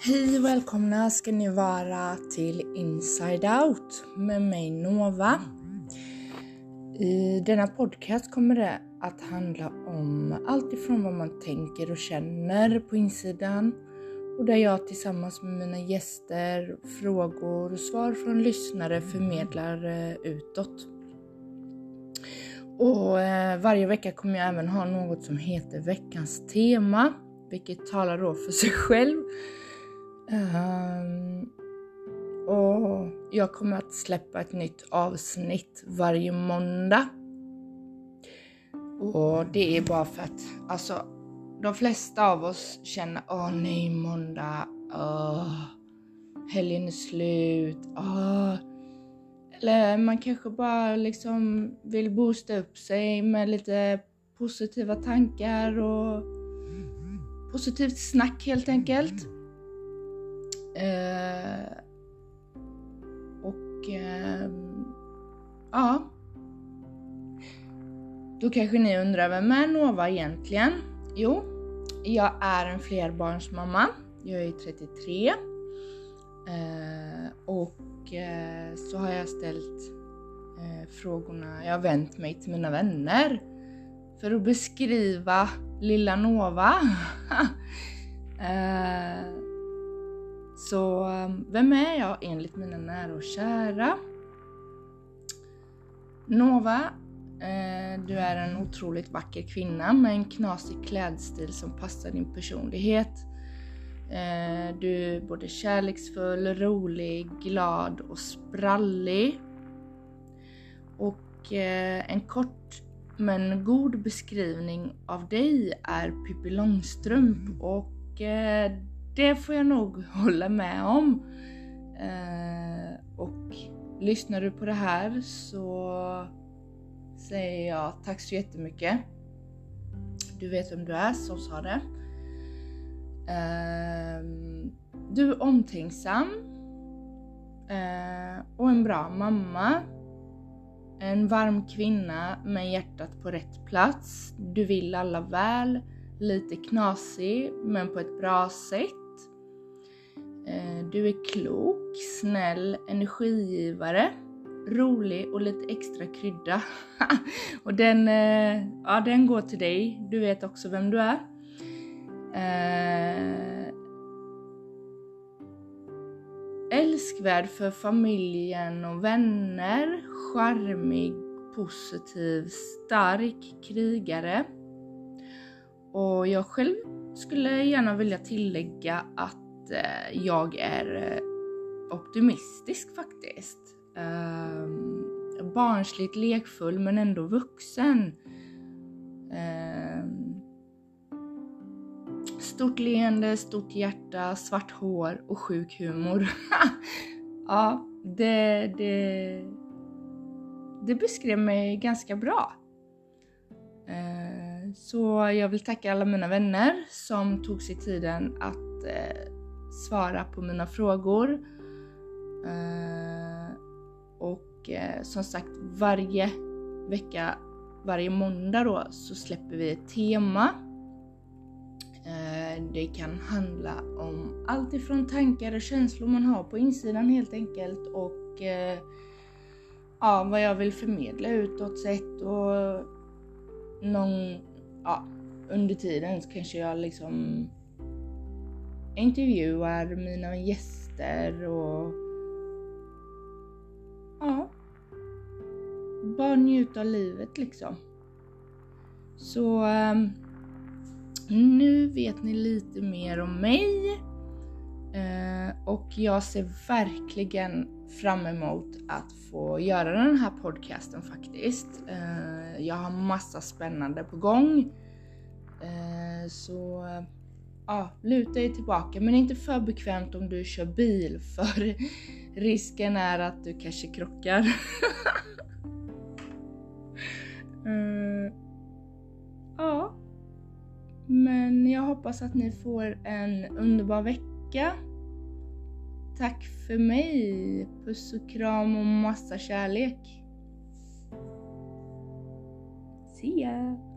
Hej och välkomna ska ni vara till Inside Out med mig Nova. I denna podcast kommer det att handla om allt ifrån vad man tänker och känner på insidan och där jag tillsammans med mina gäster, frågor och svar från lyssnare förmedlar eh, utåt. Och eh, varje vecka kommer jag även ha något som heter veckans tema, vilket talar då för sig själv. Um, och jag kommer att släppa ett nytt avsnitt varje måndag. Och det är bara för att, alltså, de flesta av oss känner åh nej, måndag, åh, helgen är slut, åh. Eller man kanske bara liksom vill boosta upp sig med lite positiva tankar och positivt snack helt enkelt. Eh, och eh, ja. Då kanske ni undrar, vem är Nova egentligen? Jo, jag är en flerbarnsmamma. Jag är 33. Eh, och eh, så har jag ställt eh, frågorna, jag har vänt mig till mina vänner för att beskriva lilla Nova. Eh, så vem är jag enligt mina nära och kära? Nova, eh, du är en otroligt vacker kvinna med en knasig klädstil som passar din personlighet. Eh, du är både kärleksfull, rolig, glad och sprallig. Och eh, en kort men god beskrivning av dig är Pippi Långstrump och det får jag nog hålla med om. Eh, och lyssnar du på det här så säger jag tack så jättemycket. Du vet vem du är, så sa det. Eh, du är omtänksam eh, och en bra mamma. En varm kvinna med hjärtat på rätt plats. Du vill alla väl. Lite knasig, men på ett bra sätt. Eh, du är klok, snäll, energigivare, rolig och lite extra krydda. och den, eh, ja, den går till dig. Du vet också vem du är. Eh, älskvärd för familjen och vänner, charmig, positiv, stark krigare. Och jag själv skulle gärna vilja tillägga att eh, jag är eh, optimistisk faktiskt. Eh, barnsligt lekfull men ändå vuxen. Eh, stort leende, stort hjärta, svart hår och sjuk humor. ja, det, det, det beskrev mig ganska bra. Ehm, så jag vill tacka alla mina vänner som tog sig tiden att eh, svara på mina frågor. Eh, och eh, som sagt varje vecka, varje måndag då så släpper vi ett tema. Eh, det kan handla om allt ifrån tankar och känslor man har på insidan helt enkelt och eh, ja, vad jag vill förmedla utåt sett och någon, ja, under tiden så kanske jag liksom intervjuar mina gäster och ja, bara njuta av livet liksom. Så ehm, nu vet ni lite mer om mig eh, och jag ser verkligen fram emot att få göra den här podcasten faktiskt. Eh, jag har massa spännande på gång. Eh, så ja, luta dig tillbaka men inte för bekvämt om du kör bil för risken är att du kanske krockar. uh, ja, men jag hoppas att ni får en underbar vecka. Tack för mig. Puss och kram och massa kärlek. See ya!